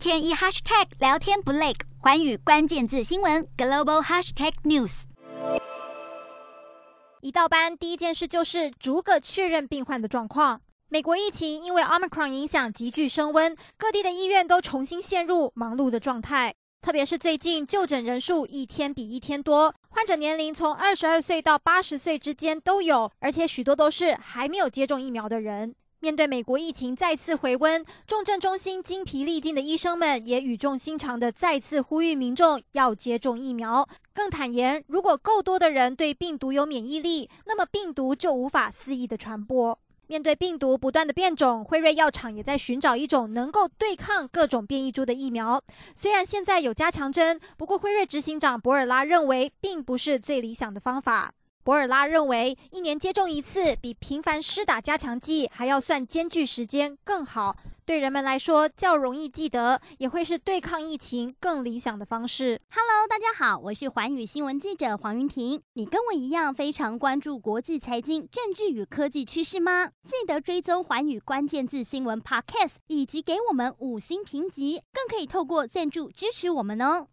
天一 hashtag 聊天不累，寰宇关键字新闻 global hashtag news。一到班，第一件事就是逐个确认病患的状况。美国疫情因为 Omicron 影响急剧升温，各地的医院都重新陷入忙碌的状态。特别是最近就诊人数一天比一天多，患者年龄从二十二岁到八十岁之间都有，而且许多都是还没有接种疫苗的人。面对美国疫情再次回温，重症中心精疲力尽的医生们也语重心长地再次呼吁民众要接种疫苗。更坦言，如果够多的人对病毒有免疫力，那么病毒就无法肆意的传播。面对病毒不断的变种，辉瑞药厂也在寻找一种能够对抗各种变异株的疫苗。虽然现在有加强针，不过辉瑞执行长博尔拉认为，并不是最理想的方法。博尔拉认为，一年接种一次比频繁施打加强剂还要算间距时间更好，对人们来说较容易记得，也会是对抗疫情更理想的方式。Hello，大家好，我是寰宇新闻记者黄云婷。你跟我一样非常关注国际财经、政治与科技趋势吗？记得追踪寰宇关键字新闻 Podcast，以及给我们五星评级，更可以透过赞助支持我们哦。